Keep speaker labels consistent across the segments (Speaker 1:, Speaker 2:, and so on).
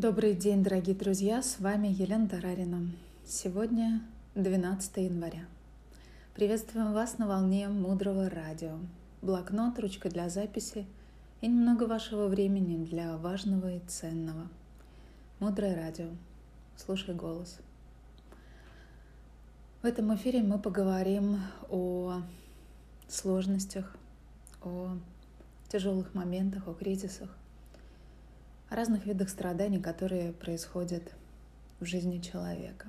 Speaker 1: Добрый день, дорогие друзья! С вами Елена Тарарина. Сегодня 12 января. Приветствуем вас на волне Мудрого Радио. Блокнот, ручка для записи и немного вашего времени для важного и ценного. Мудрое Радио. Слушай голос. В этом эфире мы поговорим о сложностях, о тяжелых моментах, о кризисах – разных видах страданий, которые происходят в жизни человека.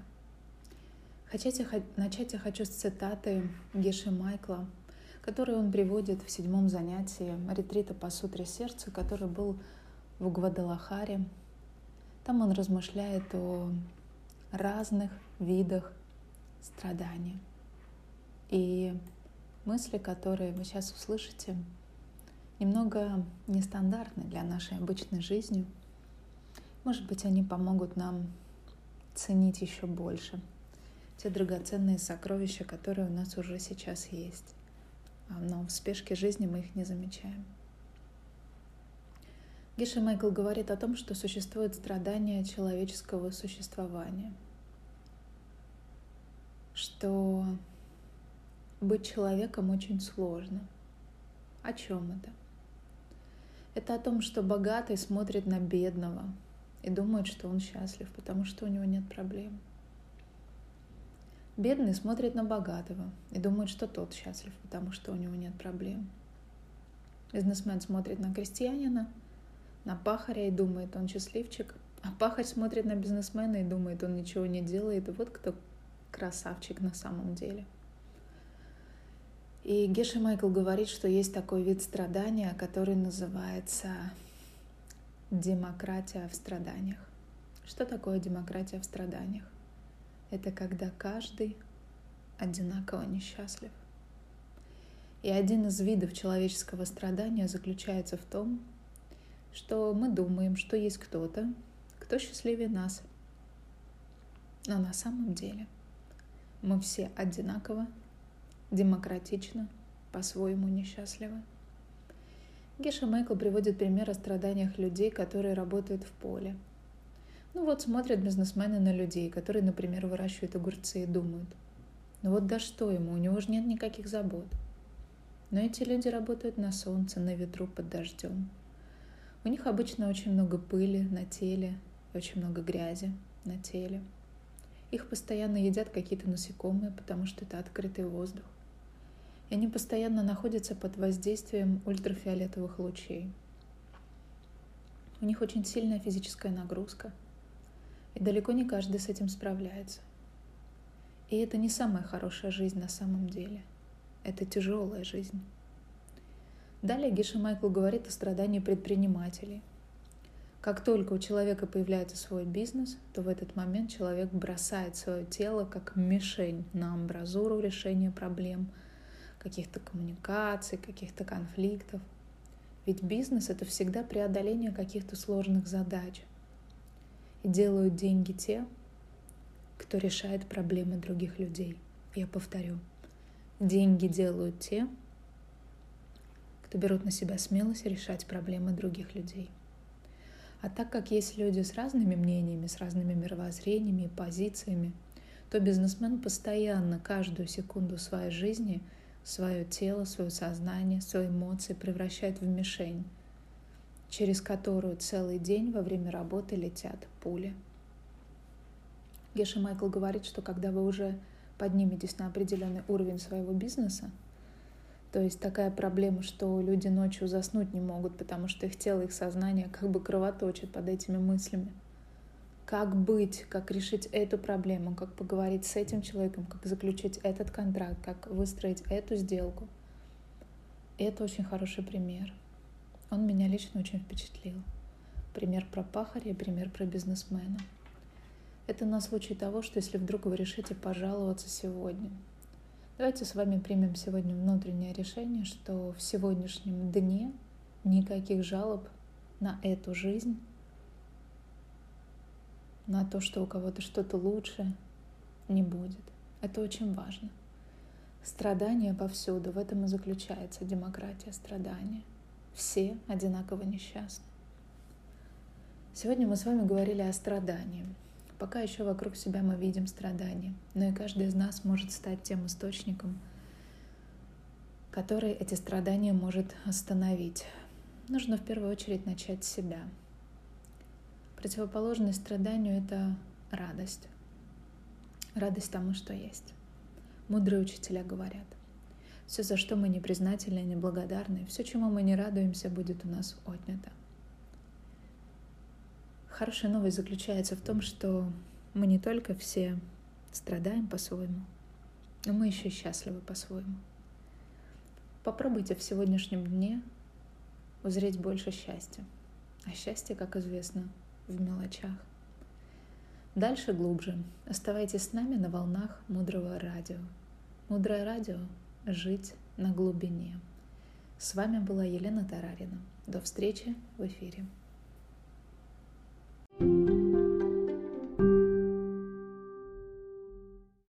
Speaker 1: Начать я хочу с цитаты Геши Майкла, которую он приводит в седьмом занятии ретрита по сутре сердца, который был в Гвадалахаре. Там он размышляет о разных видах страданий. И мысли, которые вы сейчас услышите, немного нестандартны для нашей обычной жизни. Может быть, они помогут нам ценить еще больше те драгоценные сокровища, которые у нас уже сейчас есть. А, но в спешке жизни мы их не замечаем. Геша Майкл говорит о том, что существует страдание человеческого существования, что быть человеком очень сложно. О чем это? Это о том, что богатый смотрит на бедного и думает, что он счастлив, потому что у него нет проблем. Бедный смотрит на богатого и думает, что тот счастлив, потому что у него нет проблем. Бизнесмен смотрит на крестьянина, на пахаря и думает, он счастливчик, а пахарь смотрит на бизнесмена и думает, он ничего не делает, вот кто красавчик на самом деле – и Геша Майкл говорит, что есть такой вид страдания, который называется демократия в страданиях. Что такое демократия в страданиях? Это когда каждый одинаково несчастлив. И один из видов человеческого страдания заключается в том, что мы думаем, что есть кто-то, кто счастливее нас. Но на самом деле мы все одинаково демократично, по-своему несчастливы. Геша Майкл приводит пример о страданиях людей, которые работают в поле. Ну вот смотрят бизнесмены на людей, которые, например, выращивают огурцы и думают, ну вот да что ему, у него же нет никаких забот. Но эти люди работают на солнце, на ветру, под дождем. У них обычно очень много пыли на теле, очень много грязи на теле. Их постоянно едят какие-то насекомые, потому что это открытый воздух и они постоянно находятся под воздействием ультрафиолетовых лучей. У них очень сильная физическая нагрузка, и далеко не каждый с этим справляется. И это не самая хорошая жизнь на самом деле. Это тяжелая жизнь. Далее Гиша Майкл говорит о страдании предпринимателей. Как только у человека появляется свой бизнес, то в этот момент человек бросает свое тело как мишень на амбразуру решения проблем – каких-то коммуникаций, каких-то конфликтов. Ведь бизнес — это всегда преодоление каких-то сложных задач. И делают деньги те, кто решает проблемы других людей. Я повторю. Деньги делают те, кто берут на себя смелость решать проблемы других людей. А так как есть люди с разными мнениями, с разными мировоззрениями и позициями, то бизнесмен постоянно, каждую секунду своей жизни — свое тело, свое сознание, свои эмоции превращает в мишень, через которую целый день во время работы летят пули. Геша Майкл говорит, что когда вы уже подниметесь на определенный уровень своего бизнеса, то есть такая проблема, что люди ночью заснуть не могут, потому что их тело, их сознание как бы кровоточит под этими мыслями – как быть, как решить эту проблему, как поговорить с этим человеком, как заключить этот контракт, как выстроить эту сделку. И это очень хороший пример. Он меня лично очень впечатлил. Пример про пахаря и пример про бизнесмена. Это на случай того, что если вдруг вы решите пожаловаться сегодня, давайте с вами примем сегодня внутреннее решение, что в сегодняшнем дне никаких жалоб на эту жизнь на то, что у кого-то что-то лучше, не будет. Это очень важно. Страдания повсюду, в этом и заключается демократия страдания. Все одинаково несчастны. Сегодня мы с вами говорили о страдании. Пока еще вокруг себя мы видим страдания, но и каждый из нас может стать тем источником, который эти страдания может остановить. Нужно в первую очередь начать с себя. Противоположность страданию — это радость. Радость тому, что есть. Мудрые учителя говорят, все, за что мы не признательны и не благодарны, все, чему мы не радуемся, будет у нас отнято. Хорошая новость заключается в том, что мы не только все страдаем по-своему, но мы еще счастливы по-своему. Попробуйте в сегодняшнем дне узреть больше счастья. А счастье, как известно, в мелочах. Дальше глубже. Оставайтесь с нами на волнах мудрого радио. Мудрое радио – жить на глубине. С вами была Елена Тарарина. До встречи в эфире. thank you